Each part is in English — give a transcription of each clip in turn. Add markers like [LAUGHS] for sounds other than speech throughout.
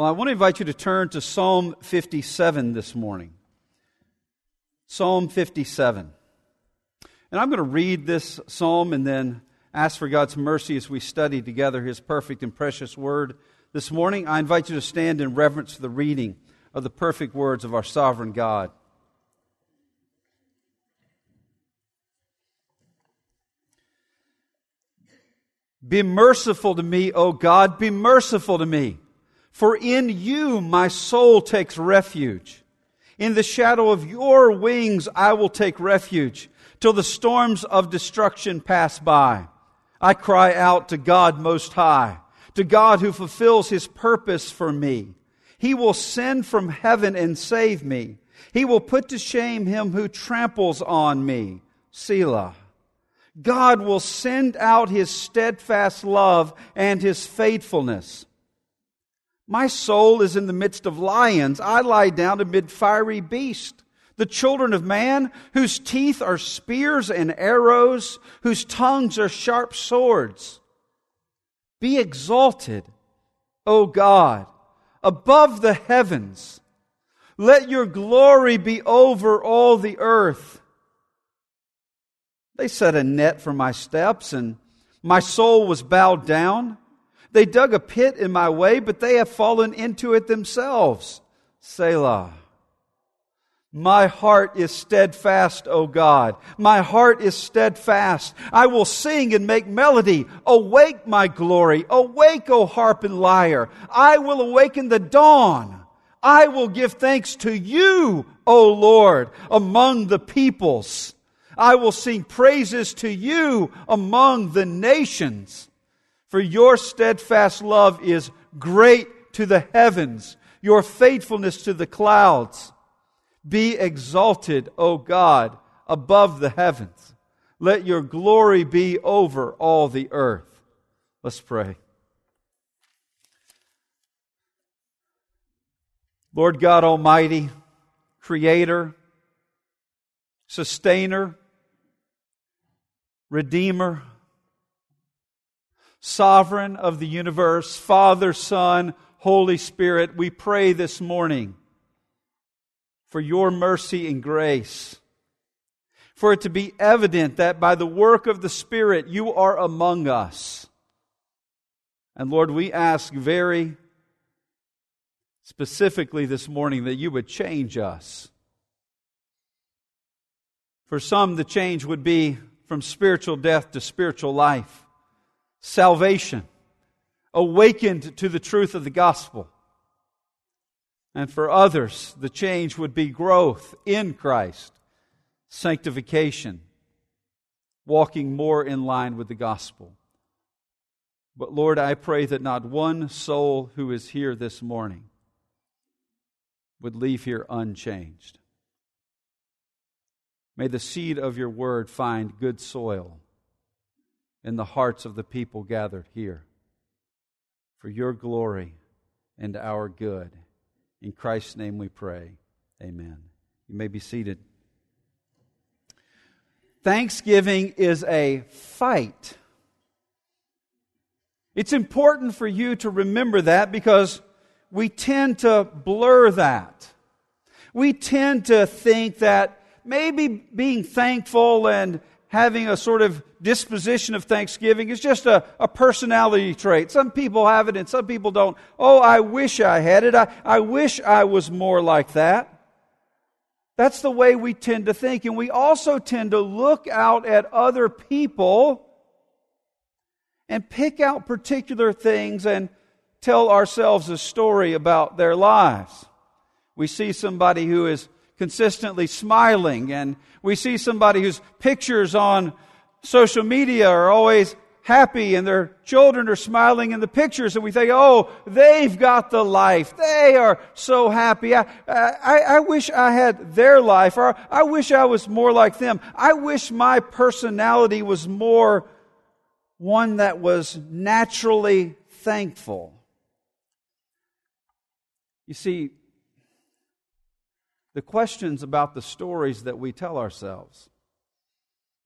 Well, I want to invite you to turn to Psalm 57 this morning. Psalm 57. And I'm going to read this psalm and then ask for God's mercy as we study together His perfect and precious word. This morning, I invite you to stand in reverence to the reading of the perfect words of our sovereign God. Be merciful to me, O God, be merciful to me. For in you my soul takes refuge. In the shadow of your wings I will take refuge till the storms of destruction pass by. I cry out to God Most High, to God who fulfills His purpose for me. He will send from heaven and save me. He will put to shame him who tramples on me. Selah. God will send out his steadfast love and his faithfulness. My soul is in the midst of lions. I lie down amid fiery beasts. The children of man, whose teeth are spears and arrows, whose tongues are sharp swords. Be exalted, O God, above the heavens. Let your glory be over all the earth. They set a net for my steps, and my soul was bowed down. They dug a pit in my way, but they have fallen into it themselves. Selah. My heart is steadfast, O God. My heart is steadfast. I will sing and make melody. Awake, my glory. Awake, O harp and lyre. I will awaken the dawn. I will give thanks to you, O Lord, among the peoples. I will sing praises to you among the nations. For your steadfast love is great to the heavens, your faithfulness to the clouds. Be exalted, O God, above the heavens. Let your glory be over all the earth. Let's pray. Lord God Almighty, Creator, Sustainer, Redeemer, Sovereign of the universe, Father, Son, Holy Spirit, we pray this morning for your mercy and grace. For it to be evident that by the work of the Spirit you are among us. And Lord, we ask very specifically this morning that you would change us. For some, the change would be from spiritual death to spiritual life, salvation, awakened to the truth of the gospel. And for others, the change would be growth in Christ, sanctification, walking more in line with the gospel. But Lord, I pray that not one soul who is here this morning would leave here unchanged. May the seed of your word find good soil in the hearts of the people gathered here for your glory and our good. In Christ's name we pray. Amen. You may be seated. Thanksgiving is a fight. It's important for you to remember that because we tend to blur that. We tend to think that maybe being thankful and having a sort of disposition of thanksgiving is just a, a personality trait. Some people have it and some people don't. Oh, I wish I had it. I, I wish I was more like that. That's the way we tend to think. And we also tend to look out at other people and pick out particular things and tell ourselves a story about their lives. We see somebody who is consistently smiling. And we see somebody whose pictures on social media are always happy and their children are smiling in the pictures and we think, oh, they've got the life. They are so happy. I, I, I wish I had their life or I wish I was more like them. I wish my personality was more one that was naturally thankful. You see, the questions about the stories that we tell ourselves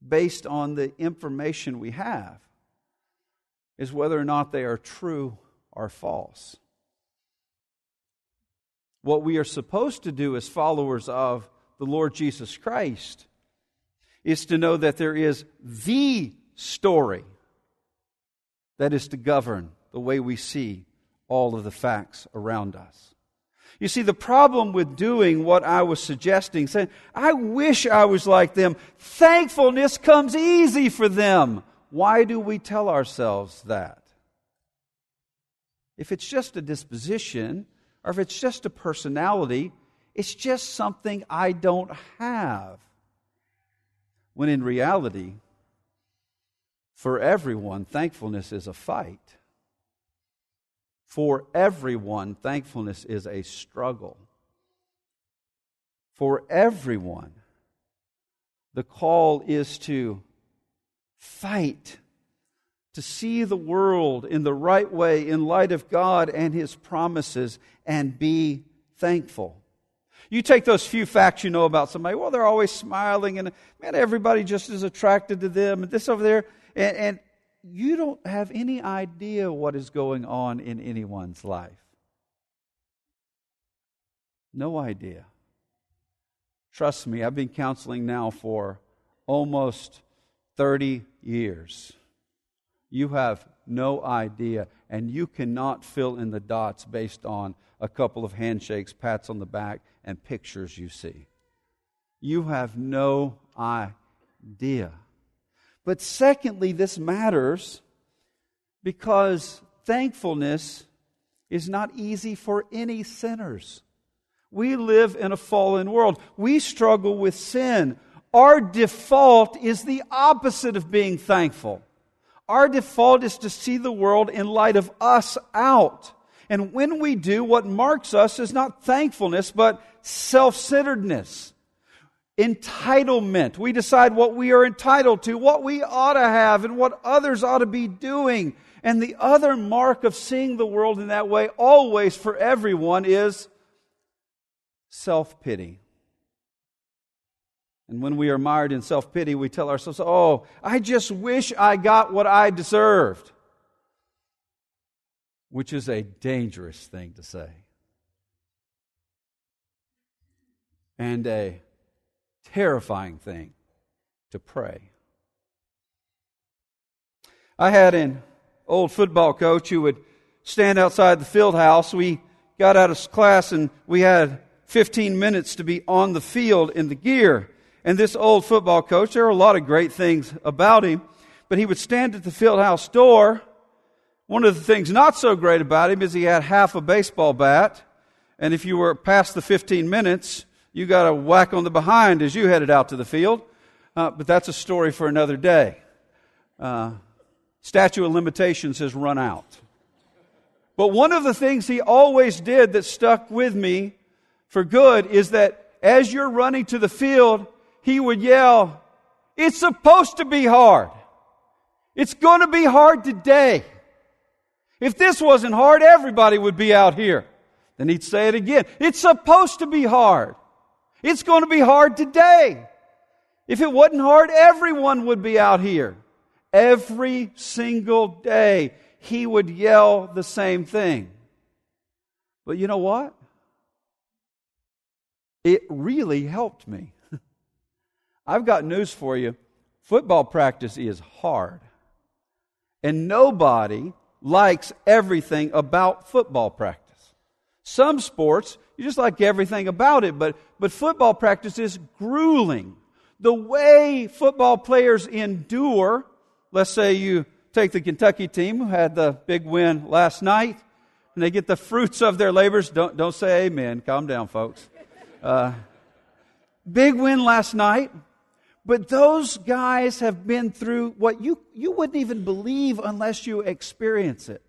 based on the information we have is whether or not they are true or false. What we are supposed to do as followers of the Lord Jesus Christ is to know that there is the story that is to govern the way we see all of the facts around us. You see, the problem with doing what I was suggesting, saying, I wish I was like them, thankfulness comes easy for them. Why do we tell ourselves that? If it's just a disposition, or if it's just a personality, it's just something I don't have. When in reality, for everyone, thankfulness is a fight. For everyone, thankfulness is a struggle. For everyone, the call is to fight, to see the world in the right way in light of God and His promises, and be thankful. You take those few facts you know about somebody, well, they're always smiling, and man, everybody just is attracted to them, and this over there. And, and you don't have any idea what is going on in anyone's life. No idea. Trust me, I've been counseling now for almost 30 years. You have no idea, and you cannot fill in the dots based on a couple of handshakes, pats on the back, and pictures you see. You have no idea. But secondly, this matters because thankfulness is not easy for any sinners. We live in a fallen world. We struggle with sin. Our default is the opposite of being thankful. Our default is to see the world in light of us out. And when we do, what marks us is not thankfulness, but self centeredness entitlement. We decide what we are entitled to, what we ought to have, and what others ought to be doing. And the other mark of seeing the world in that way, always for everyone, is self pity. And when we are mired in self pity, we tell ourselves, Oh, I just wish I got what I deserved. Which is a dangerous thing to say. And a terrifying thing to pray. I had an old football coach who would stand outside the field house. We got out of class and we had 15 minutes to be on the field in the gear. And this old football coach, there are a lot of great things about him, but he would stand at the field house door. One of the things not so great about him is he had half a baseball bat. And if you were past the 15 minutes, you got a whack on the behind as you headed out to the field. Uh, but that's a story for another day. Uh, statute of limitations has run out. But one of the things he always did that stuck with me for good is that as you're running to the field, he would yell, It's supposed to be hard. It's going to be hard today. If this wasn't hard, everybody would be out here. Then he'd say it again. It's supposed to be hard. It's going to be hard today. If it wasn't hard, everyone would be out here. Every single day, he would yell the same thing. But you know what? It really helped me. [LAUGHS] I've got news for you. Football practice is hard. And nobody likes everything about football practice. Some sports, you just like everything about it, but, but football practice is grueling. The way football players endure, let's say you take the Kentucky team who had the big win last night, and they get the [LAUGHS] fruits of their labors. Don't, don't say amen. Calm down, folks. Uh, big win last night. But those guys have been through what you, you wouldn't even believe unless you experience it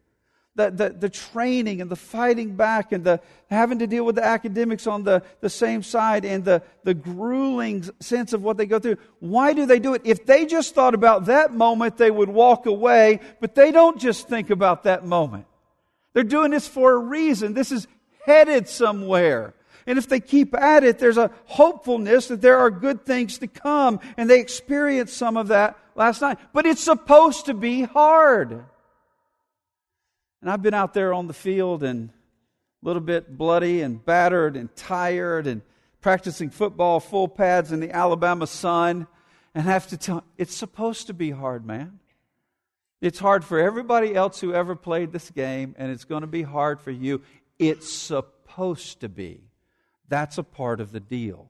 the, the, the training and the fighting back and the having to deal with the academics on the, the same side and the, the grueling sense of what they go through. Why do they do it? If they just thought about that moment, they would walk away, but they don't just think about that moment. They're doing this for a reason. This is headed somewhere. And if they keep at it, there's a hopefulness that there are good things to come. And they experienced some of that last night. But it's supposed to be hard. And I've been out there on the field and a little bit bloody and battered and tired and practicing football full pads in the Alabama sun and have to tell it's supposed to be hard, man. It's hard for everybody else who ever played this game, and it's going to be hard for you. It's supposed to be. That's a part of the deal.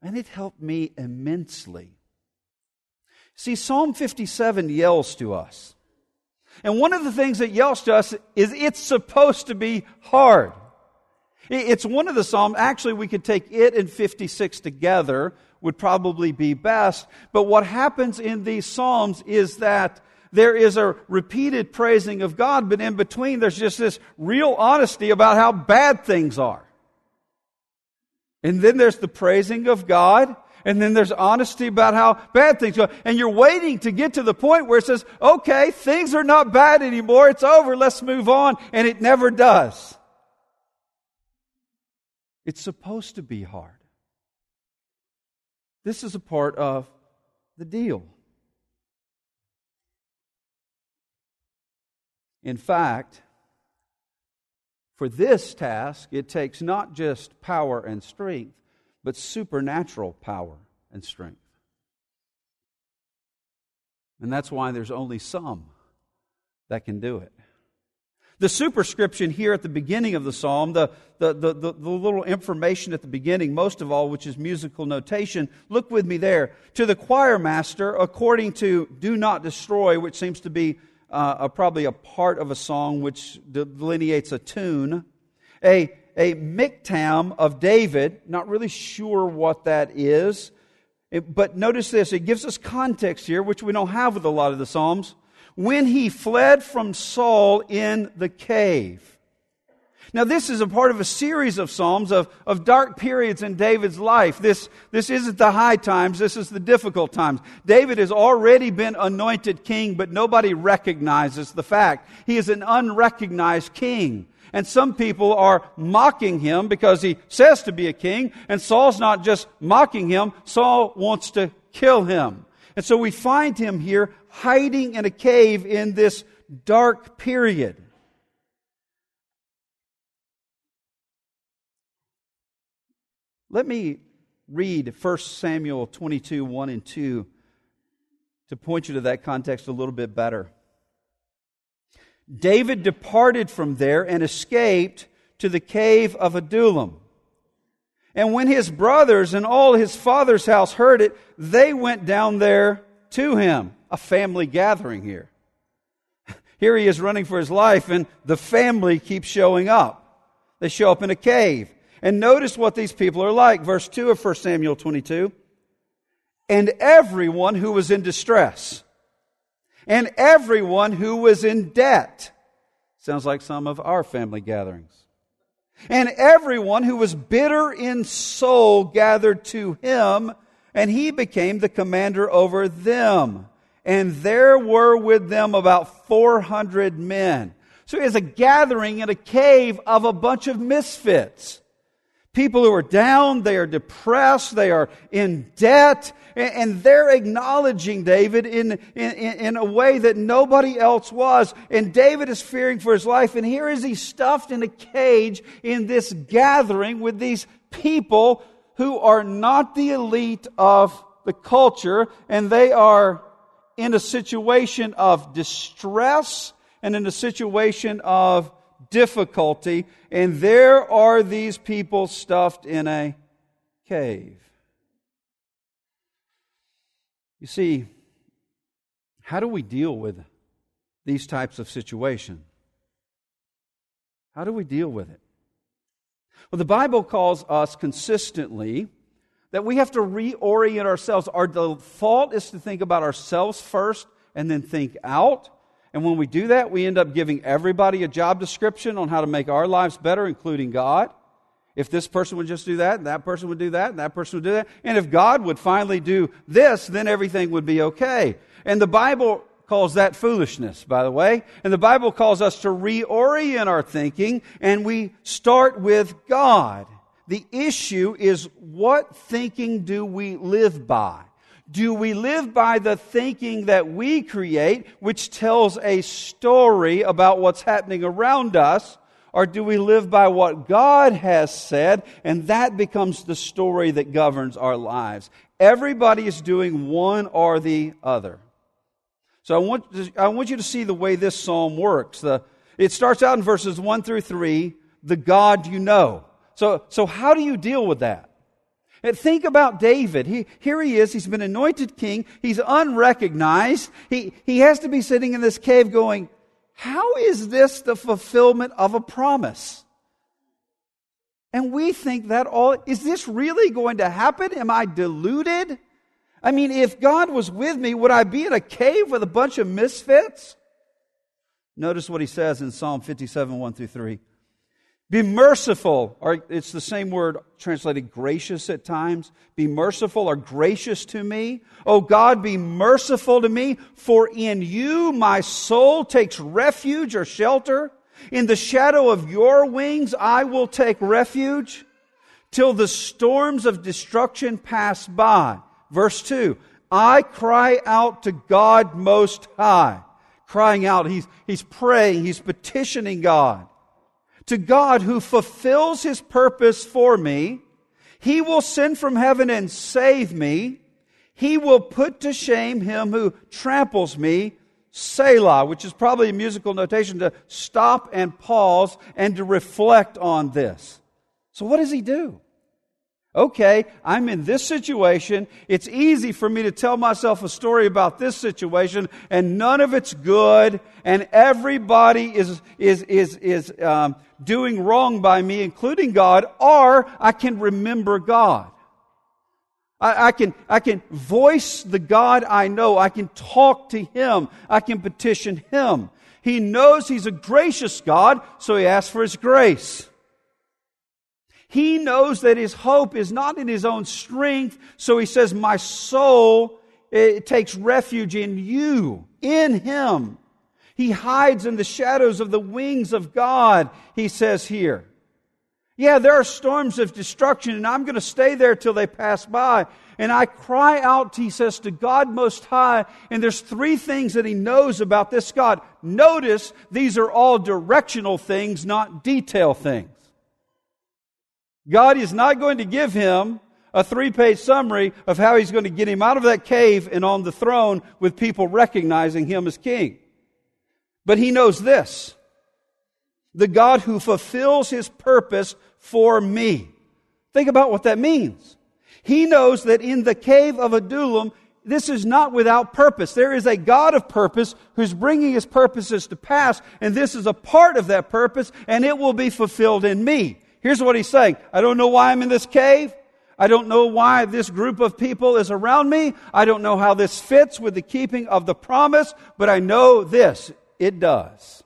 And it helped me immensely. See, Psalm 57 yells to us. And one of the things that yells to us is it's supposed to be hard. It's one of the Psalms. Actually, we could take it and 56 together, would probably be best. But what happens in these Psalms is that there is a repeated praising of God, but in between there's just this real honesty about how bad things are. And then there's the praising of God, and then there's honesty about how bad things go. And you're waiting to get to the point where it says, okay, things are not bad anymore, it's over, let's move on. And it never does. It's supposed to be hard. This is a part of the deal. In fact, for this task, it takes not just power and strength, but supernatural power and strength. And that's why there's only some that can do it. The superscription here at the beginning of the psalm, the, the, the, the, little information at the beginning, most of all, which is musical notation, look with me there. To the choir master, according to do not destroy, which seems to be uh, a, probably a part of a song which delineates a tune. A, a miktam of David, not really sure what that is. It, but notice this, it gives us context here, which we don't have with a lot of the Psalms. When he fled from Saul in the cave. Now, this is a part of a series of Psalms of, of dark periods in David's life. This, this isn't the high times, this is the difficult times. David has already been anointed king, but nobody recognizes the fact. He is an unrecognized king. And some people are mocking him because he says to be a king, and Saul's not just mocking him, Saul wants to kill him. And so we find him here hiding in a cave in this dark period. Let me read 1 Samuel 22 1 and 2 to point you to that context a little bit better. David departed from there and escaped to the cave of Adullam. And when his brothers and all his father's house heard it, they went down there to him. A family gathering here. [LAUGHS] Here he is running for his life, and the family keeps showing up. They show up in a cave. And notice what these people are like. Verse 2 of 1 Samuel 22. And everyone who was in distress, and everyone who was in debt. Sounds like some of our family gatherings. And everyone who was bitter in soul gathered to him, and he became the commander over them. And there were with them about 400 men. So it's a gathering in a cave of a bunch of misfits people who are down, they are depressed, they are in debt, and they're acknowledging David in, in, in a way that nobody else was. And David is fearing for his life, and here is he stuffed in a cage in this gathering with these people who are not the elite of the culture, and they are in a situation of distress and in a situation of difficulty, and there are these people stuffed in a cave. You see, how do we deal with these types of situations? How do we deal with it? Well, the Bible calls us consistently that we have to reorient ourselves. Our default is to think about ourselves first and then think out. And when we do that, we end up giving everybody a job description on how to make our lives better, including God. If this person would just do that, and that person would do that, and that person would do that. And if God would finally do this, then everything would be okay. And the Bible calls that foolishness, by the way. And the Bible calls us to reorient our thinking, and we start with God. The issue is what thinking do we live by? Do we live by the thinking that we create, which tells a story about what's happening around us? Or do we live by what God has said? And that becomes the story that governs our lives. Everybody is doing one or the other. So I want, I want you to see the way this psalm works. The, it starts out in verses 1 through 3, the God you know. So, so how do you deal with that? And think about David. He, here he is. He's been anointed king. He's unrecognized. He, he has to be sitting in this cave going, how is this the fulfillment of a promise? And we think that all, is this really going to happen? Am I deluded? I mean, if God was with me, would I be in a cave with a bunch of misfits? Notice what he says in Psalm 57, 1 through 3. Be merciful, or it's the same word translated gracious at times. Be merciful or gracious to me. Oh God, be merciful to me, for in you my soul takes refuge or shelter. In the shadow of your wings I will take refuge till the storms of destruction pass by. Verse 2 I cry out to God Most High. Crying out, he's, he's praying, he's petitioning God to God who fulfills his purpose for me. He will send from heaven and save me. He will put to shame him who tramples me. Selah, which is probably a musical notation to stop and pause and to reflect on this. So what does he do? Okay, I'm in this situation. It's easy for me to tell myself a story about this situation, and none of it's good, and everybody is, is, is, is um, doing wrong by me, including God, or I can remember God. I, I, can, I can voice the God I know. I can talk to Him. I can petition Him. He knows He's a gracious God, so He asks for His grace. He knows that his hope is not in his own strength, so he says, My soul takes refuge in you, in him. He hides in the shadows of the wings of God, he says here. Yeah, there are storms of destruction, and I'm going to stay there till they pass by. And I cry out, he says, to God Most High. And there's three things that he knows about this God. Notice these are all directional things, not detail things. God is not going to give him a three page summary of how he's going to get him out of that cave and on the throne with people recognizing him as king. But he knows this the God who fulfills his purpose for me. Think about what that means. He knows that in the cave of Adullam, this is not without purpose. There is a God of purpose who's bringing his purposes to pass, and this is a part of that purpose, and it will be fulfilled in me. Here's what he's saying. I don't know why I'm in this cave. I don't know why this group of people is around me. I don't know how this fits with the keeping of the promise, but I know this. It does.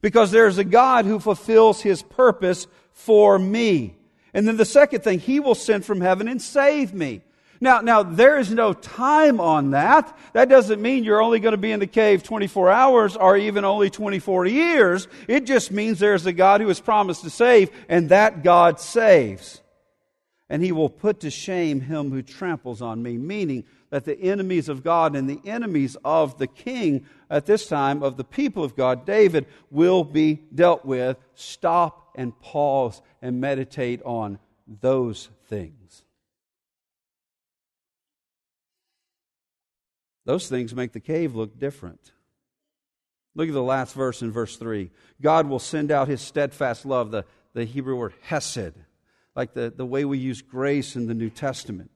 Because there's a God who fulfills his purpose for me. And then the second thing, he will send from heaven and save me. Now, now there is no time on that. That doesn't mean you're only going to be in the cave 24 hours or even only 24 years. It just means there's a God who has promised to save, and that God saves. And he will put to shame him who tramples on me, meaning that the enemies of God and the enemies of the king at this time, of the people of God, David, will be dealt with. Stop and pause and meditate on those things. Those things make the cave look different. Look at the last verse in verse 3. God will send out his steadfast love, the, the Hebrew word hesed, like the, the way we use grace in the New Testament.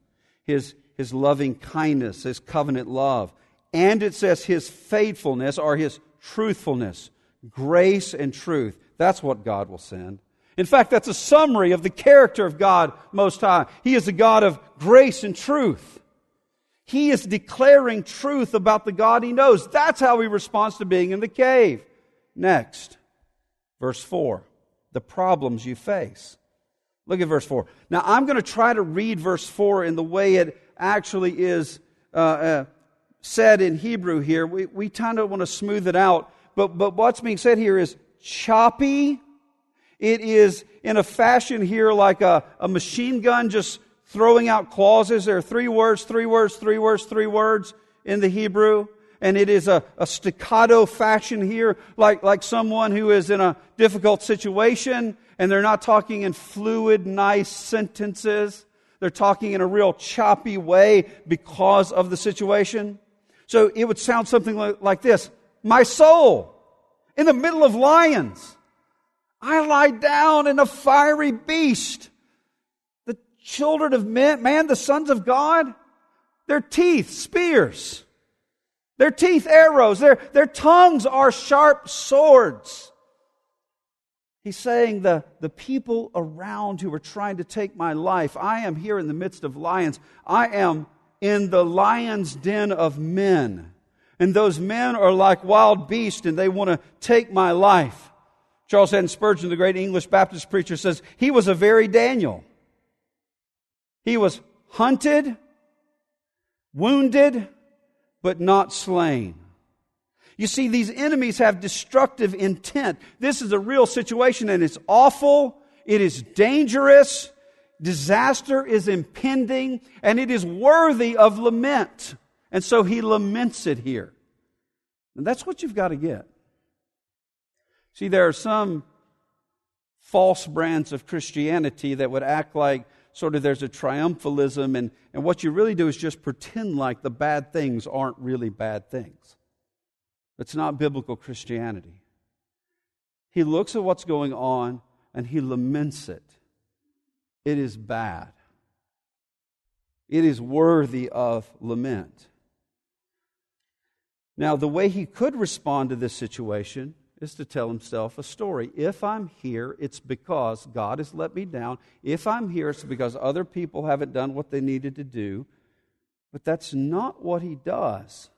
His, his loving kindness, his covenant love. And it says his faithfulness or his truthfulness. Grace and truth. That's what God will send. In fact, that's a summary of the character of God Most High. He is a God of grace and truth. He is declaring truth about the God he knows. That's how he responds to being in the cave. Next, verse 4 the problems you face. Look at verse 4. Now, I'm going to try to read verse 4 in the way it actually is uh, uh, said in Hebrew here. We, we kind of want to smooth it out, but, but what's being said here is choppy. It is in a fashion here like a, a machine gun just throwing out clauses. There are three words, three words, three words, three words in the Hebrew. and it is a, a staccato fashion here, like, like someone who is in a difficult situation, and they're not talking in fluid, nice sentences. They're talking in a real choppy way because of the situation. So it would sound something like, like this My soul, in the middle of lions, I lie down in a fiery beast. Children of men, man, the sons of God, their teeth, spears. Their teeth, arrows. Their, their tongues are sharp swords. He's saying the, the people around who are trying to take my life, I am here in the midst of lions. I am in the lion's den of men. And those men are like wild beasts and they want to take my life. Charles Haddon Spurgeon, the great English Baptist preacher, says he was a very Daniel. He was hunted, wounded, but not slain. You see, these enemies have destructive intent. This is a real situation and it's awful. It is dangerous. Disaster is impending and it is worthy of lament. And so he laments it here. And that's what you've got to get. See, there are some false brands of Christianity that would act like sort of there's a triumphalism, and, and what you really do is just pretend like the bad things aren't really bad things. It's not biblical Christianity. He looks at what's going on and he laments it. It is bad. It is worthy of lament. Now, the way he could respond to this situation is to tell himself a story. If I'm here, it's because God has let me down. If I'm here, it's because other people haven't done what they needed to do. But that's not what he does.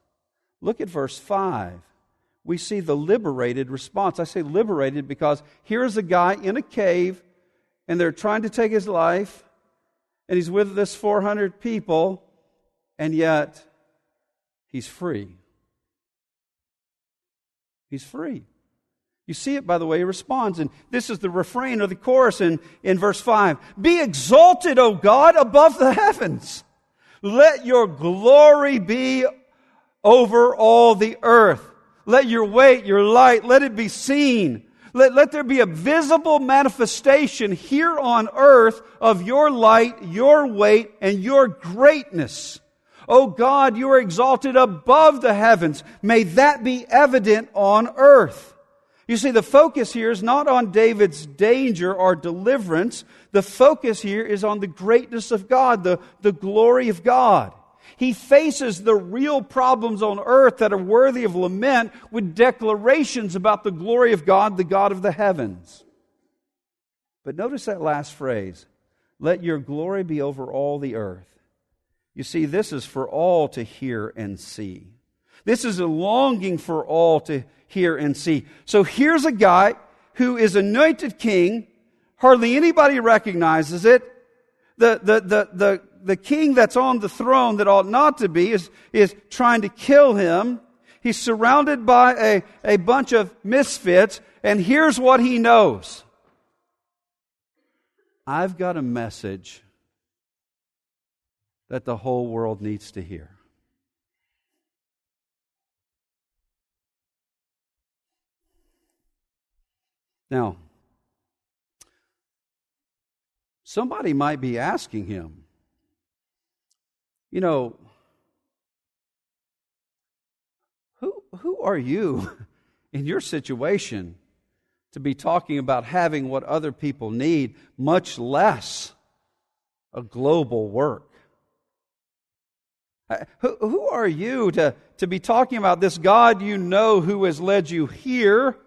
Look at verse 5. We see the liberated response. I say liberated because here's a guy in a cave and they're trying to take his life and he's with this 400 people and yet he's free. He's free. You see it by the way he responds. And this is the refrain of the chorus in, in verse 5. Be exalted, O God, above the heavens. Let your glory be over all the earth. Let your weight, your light, let it be seen. Let, let there be a visible manifestation here on earth of your light, your weight, and your greatness. Oh God, you are exalted above the heavens. May that be evident on earth. You see, the focus here is not on David's danger or deliverance. The focus here is on the greatness of God, the, the glory of God. He faces the real problems on earth that are worthy of lament with declarations about the glory of God, the God of the heavens. But notice that last phrase let your glory be over all the earth. You see, this is for all to hear and see. This is a longing for all to hear and see. So here's a guy who is anointed king. Hardly anybody recognizes it. The, the, the, the, the king that's on the throne that ought not to be is, is trying to kill him. He's surrounded by a, a bunch of misfits, and here's what he knows I've got a message that the whole world needs to hear. Now, somebody might be asking him, you know, who, who are you [LAUGHS] in your situation to be talking about having what other people need, much less a global work? Uh, who, who are you to, to be talking about this God you know who has led you here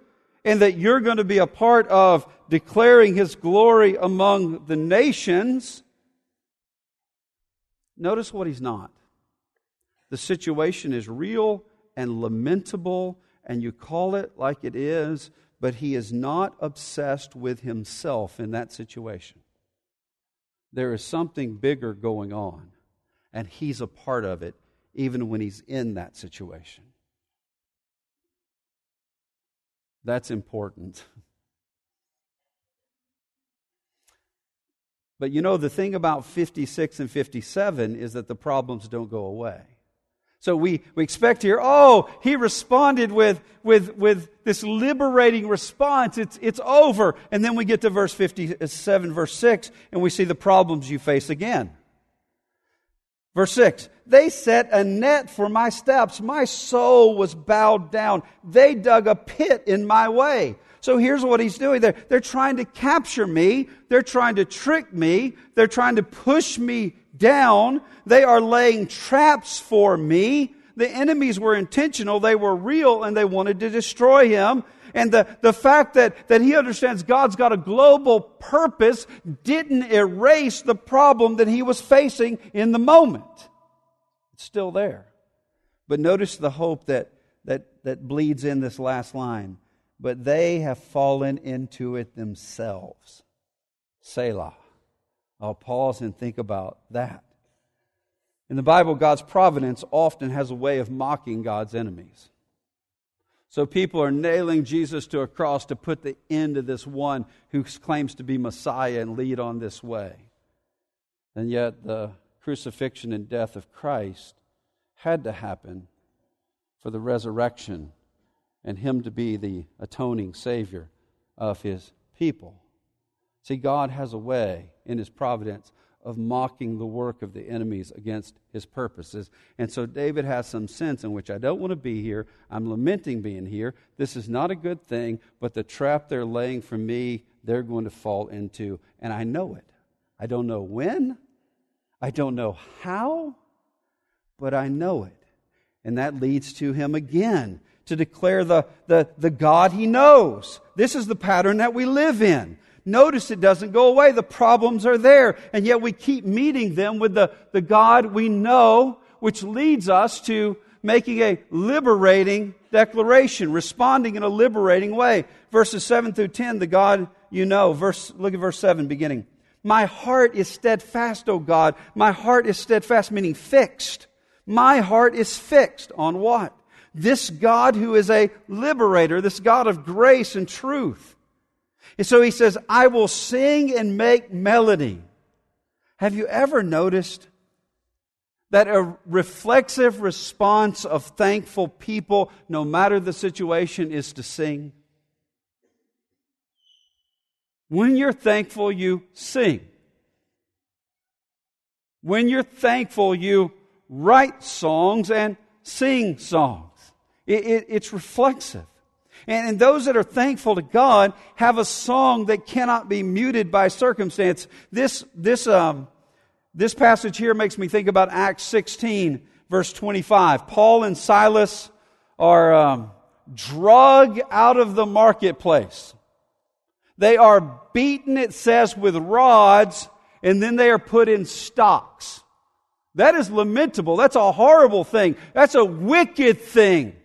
and that you're going to be a part of declaring his glory among the nations? Notice what he's not. The situation is real and lamentable, and you call it like it is, but he is not obsessed with himself in that situation. There is something bigger going on, and he's a part of it, even when he's in that situation. That's important. But you know, the thing about 56 and 57 is that the problems don't go away. So we, we expect here, oh, he responded with, with, with this liberating response. It's, it's over. And then we get to verse 57, verse 6, and we see the problems you face again. Verse 6 They set a net for my steps. My soul was bowed down. They dug a pit in my way. So here's what he's doing. They're, they're trying to capture me. They're trying to trick me. They're trying to push me down. They are laying traps for me. The enemies were intentional. They were real and they wanted to destroy him. And the, the fact that, that he understands God's got a global purpose didn't erase the problem that he was facing in the moment. It's still there. But notice the hope that, that, that bleeds in this last line. But they have fallen into it themselves. Selah. I'll pause and think about that. In the Bible, God's providence often has a way of mocking God's enemies. So people are nailing Jesus to a cross to put the end to this one who claims to be Messiah and lead on this way. And yet, the crucifixion and death of Christ had to happen for the resurrection and Him to be the atoning Savior of His people. See, God has a way in His providence of mocking the work of the enemies against his purposes. And so David has some sense in which I don't want to be here. I'm lamenting being here. This is not a good thing, but the trap they're laying for me, they're going to fall into. And I know it. I don't know when, I don't know how, but I know it. And that leads to him again to declare the, the, the God he knows. This is the pattern that we live in. Notice it doesn't go away. The problems are there. And yet we keep meeting them with the, the God we know, which leads us to making a liberating declaration, responding in a liberating way. Verses 7 through 10, the God you know. Verse, look at verse 7 beginning. My heart is steadfast, O God. My heart is steadfast, meaning fixed. My heart is fixed on what? This God who is a liberator, this God of grace and truth. And so he says, I will sing and make melody. Have you ever noticed that a reflexive response of thankful people, no matter the situation, is to sing? When you're thankful, you sing. When you're thankful, you write songs and sing songs. It, it, it's reflexive. And, and those that are thankful to God have a song that cannot be muted by circumstance. This, this, um, this passage here makes me think about Acts 16, verse 25. Paul and Silas are um, drug out of the marketplace. They are beaten, it says, with rods, and then they are put in stocks. That is lamentable. That's a horrible thing. That's a wicked thing.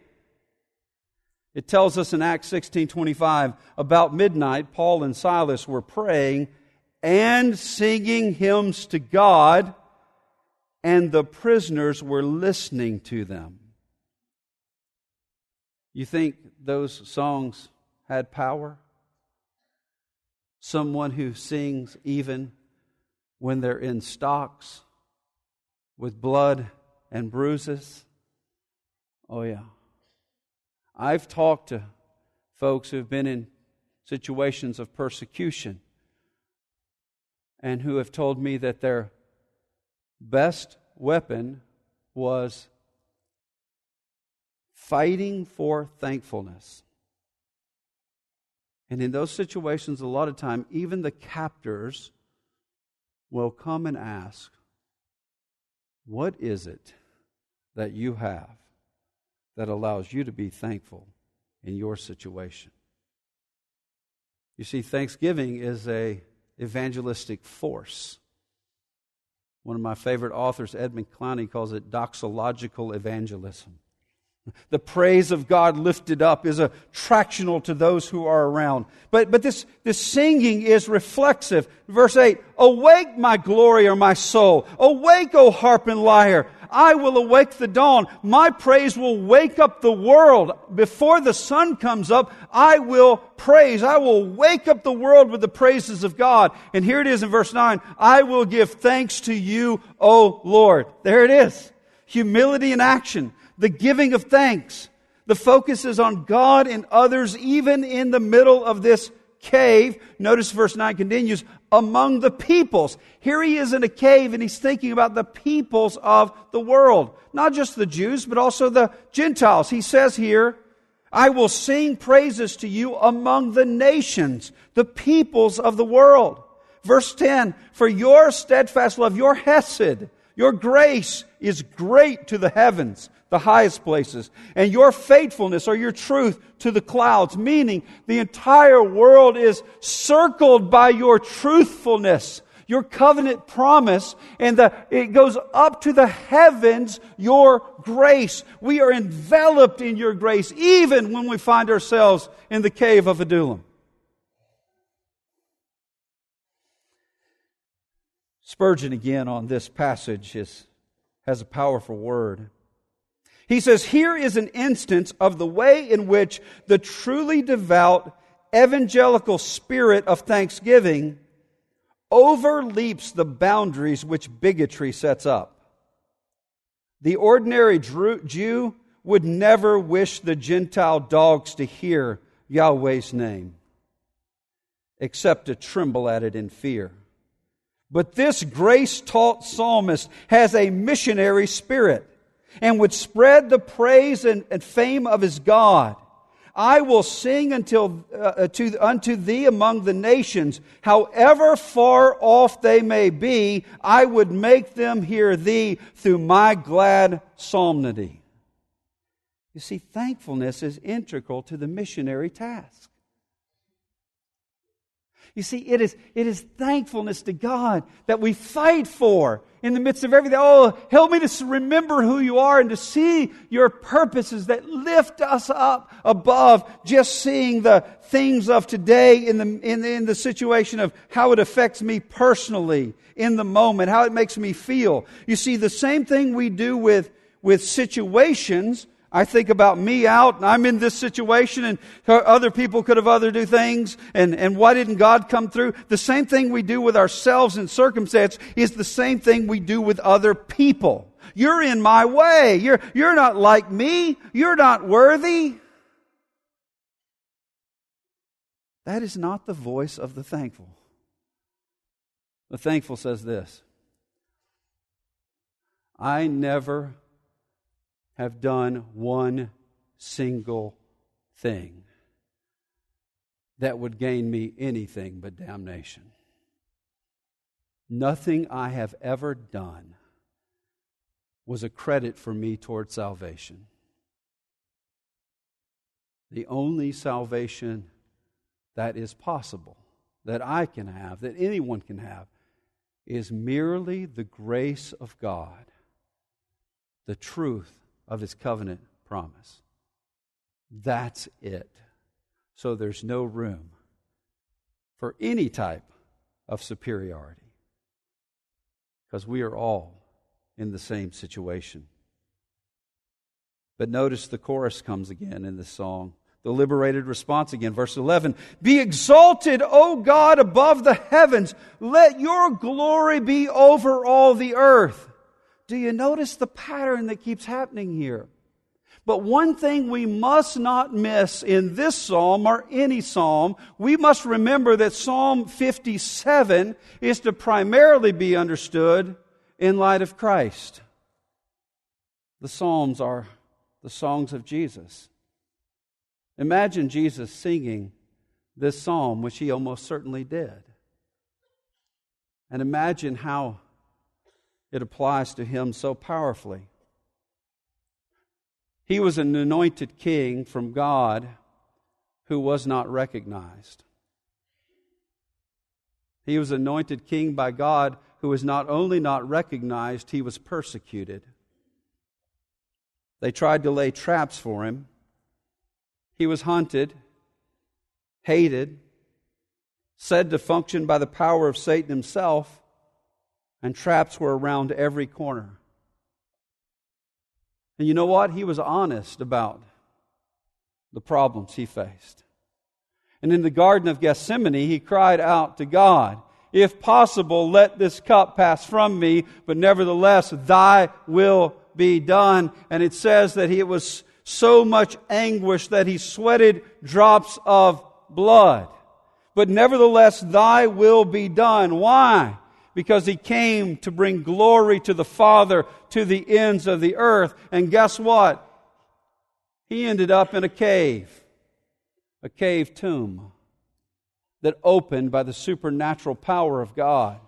It tells us in Acts 16:25 about midnight Paul and Silas were praying and singing hymns to God and the prisoners were listening to them. You think those songs had power? Someone who sings even when they're in stocks with blood and bruises? Oh, yeah. I've talked to folks who've been in situations of persecution and who have told me that their best weapon was fighting for thankfulness. And in those situations, a lot of time, even the captors will come and ask, What is it that you have that allows you to be thankful in your situation. You see, thanksgiving is a evangelistic force. One of my favorite authors, Edmund Clowney, calls it doxological evangelism. [LAUGHS] The praise of God lifted up is attractional to those who are around. But, but this, this singing is reflexive. Verse 8 Awake, my glory, or my soul. Awake, O harp and lyre. I will awake the dawn. My praise will wake up the world. Before the sun comes up, I will praise. I will wake up the world with the praises of God. And here it is in verse 9 I will give thanks to you, O Lord. There it is. humility in action, the giving of thanks. The focus is on God and others, even in the middle of this cave. Notice verse 9 continues, among the peoples. Here he is in a cave and he's thinking about the peoples of the world. Not just the Jews, but also the Gentiles. He says here, I will sing praises to you among the nations, the peoples of the world. Verse 10, for your steadfast love, your hesed, your grace is great to the heavens, the highest places, and your faithfulness or your truth to the clouds, meaning the entire world is circled by your truthfulness, your covenant promise, and the, it goes up to the heavens, your grace. We are enveloped in your grace, even when we find ourselves in the cave of Adullam. Spurgeon, again, on this passage, is, has a powerful word. He says, Here is an instance of the way in which the truly devout evangelical spirit of thanksgiving overleaps the boundaries which bigotry sets up. The ordinary Jew would never wish the Gentile dogs to hear Yahweh's name, except to tremble at it in fear. But this grace taught psalmist has a missionary spirit and would spread the praise and, and fame of his God. I will sing until, uh, to, unto thee among the nations, however far off they may be, I would make them hear thee through my glad psalmody. You see, thankfulness is integral to the missionary task. You see, it is, it is thankfulness to God that we fight for in the midst of everything. Oh, help me to remember who you are and to see your purposes that lift us up above just seeing the things of today in the, in the, in the situation of how it affects me personally in the moment, how it makes me feel. You see, the same thing we do with, with situations I think about me out and I'm in this situation and other people could have other do things and, and why didn't God come through? The same thing we do with ourselves in circumstance is the same thing we do with other people. You're in my way. You're, you're not like me. You're not worthy. That is not the voice of the thankful. The thankful says this I never have done one single thing that would gain me anything but damnation. Nothing I have ever done was a credit for me toward salvation. The only salvation that is possible, that I can have, that anyone can have, is merely the grace of God, the truth of his covenant promise. That's it. So there's no room for any type of superiority because we are all in the same situation. But notice the chorus comes again in this song. The liberated response again, verse 11 Be exalted, O God, above the heavens. Let your glory be over all the earth. Do you notice the pattern that keeps happening here? But one thing we must not miss in this psalm or any psalm, we must remember that Psalm 57 is to primarily be understood in light of Christ. The Psalms are the songs of Jesus. Imagine Jesus singing this psalm, which he almost certainly did. And imagine how it applies to him so powerfully. He was an anointed king from God who was not recognized. He was anointed king by God who was not only not recognized, he was persecuted. They tried to lay traps for him. He was hunted, hated, said to function by the power of Satan himself and traps were around every corner. And you know what? He was honest about the problems he faced. And in the Garden of Gethsemane, he cried out to God, If possible, let this cup pass from me, but nevertheless, thy will be done. And it says that he was so much anguish that he sweated drops of blood. But nevertheless, thy will be done. Why? Because he came to bring glory to the Father to the ends of the earth. And guess what? He ended up in a cave, a cave tomb that opened by the supernatural power of God.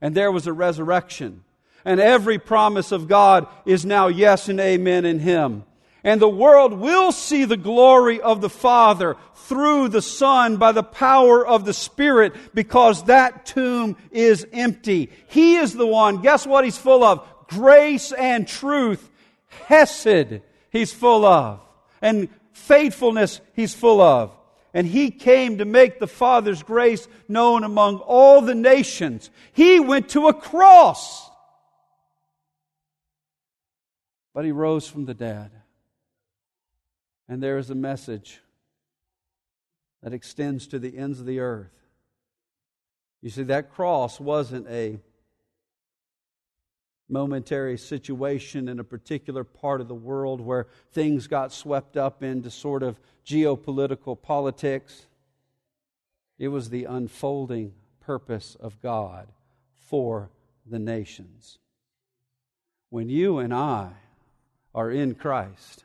And there was a resurrection. And every promise of God is now yes and amen in Him. And the world will see the glory of the Father through the Son by the power of the Spirit because that tomb is empty. He is the one. Guess what he's full of? Grace and truth. Hesed he's full of. And faithfulness he's full of. And he came to make the Father's grace known among all the nations. He went to a cross. But he rose from the dead. And there is a message that extends to the ends of the earth. You see, that cross wasn't a momentary situation in a particular part of the world where things got swept up into sort of geopolitical politics. It was the unfolding purpose of God for the nations. When you and I are in Christ,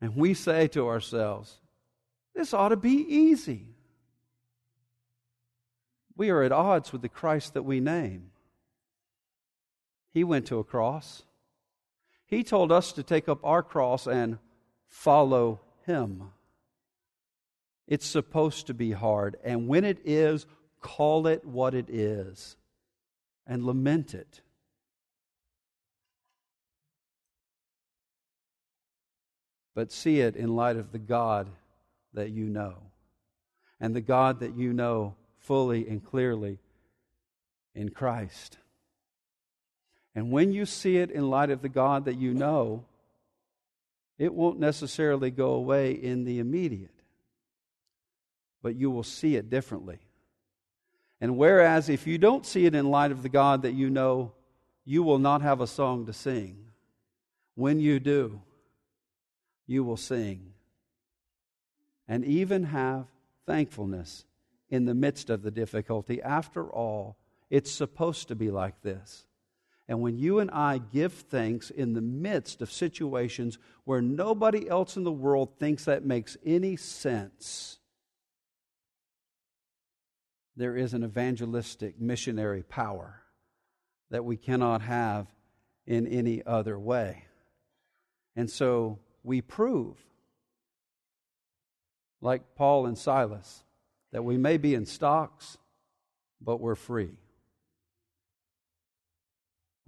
And we say to ourselves, this ought to be easy. We are at odds with the Christ that we name. He went to a cross. He told us to take up our cross and follow Him. It's supposed to be hard. And when it is, call it what it is and lament it. But see it in light of the God that you know. And the God that you know fully and clearly in Christ. And when you see it in light of the God that you know, it won't necessarily go away in the immediate, but you will see it differently. And whereas if you don't see it in light of the God that you know, you will not have a song to sing. When you do, you will sing and even have thankfulness in the midst of the difficulty. After all, it's supposed to be like this. And when you and I give thanks in the midst of situations where nobody else in the world thinks that makes any sense, there is an evangelistic missionary power that we cannot have in any other way. And so we prove, like Paul and Silas, that we may be in stocks, but we're free.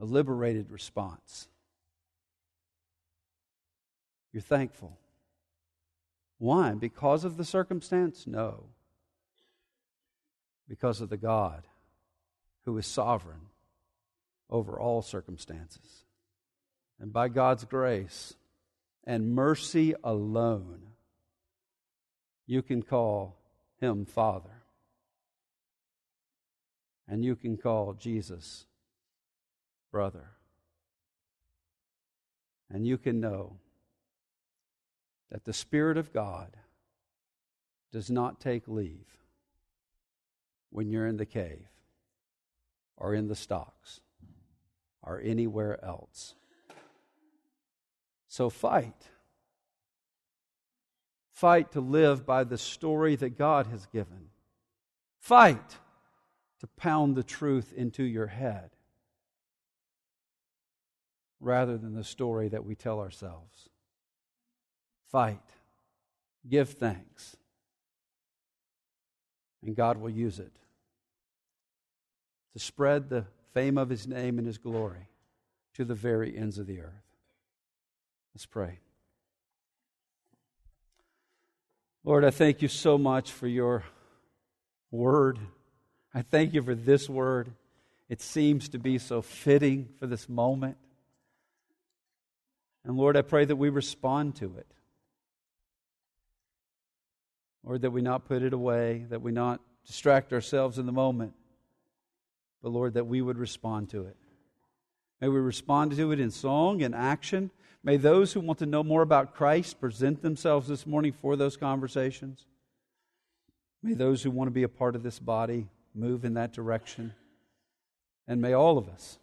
A liberated response. You're thankful. Why? Because of the circumstance? No. Because of the God who is sovereign over all circumstances. And by God's grace, and mercy alone, you can call him Father. And you can call Jesus brother. And you can know that the Spirit of God does not take leave when you're in the cave or in the stocks or anywhere else. So fight. Fight to live by the story that God has given. Fight to pound the truth into your head rather than the story that we tell ourselves. Fight. Give thanks. And God will use it to spread the fame of His name and His glory to the very ends of the earth. Let's pray. Lord, I thank you so much for your word. I thank you for this word. It seems to be so fitting for this moment. And Lord, I pray that we respond to it. Lord, that we not put it away, that we not distract ourselves in the moment, but Lord, that we would respond to it. May we respond to it in song and action. May those who want to know more about Christ present themselves this morning for those conversations. May those who want to be a part of this body move in that direction. And may all of us,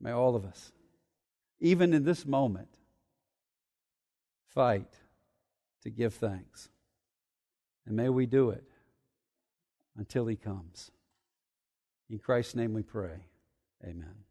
may all of us, even in this moment, fight to give thanks. And may we do it until he comes. In Christ's name we pray. Amen.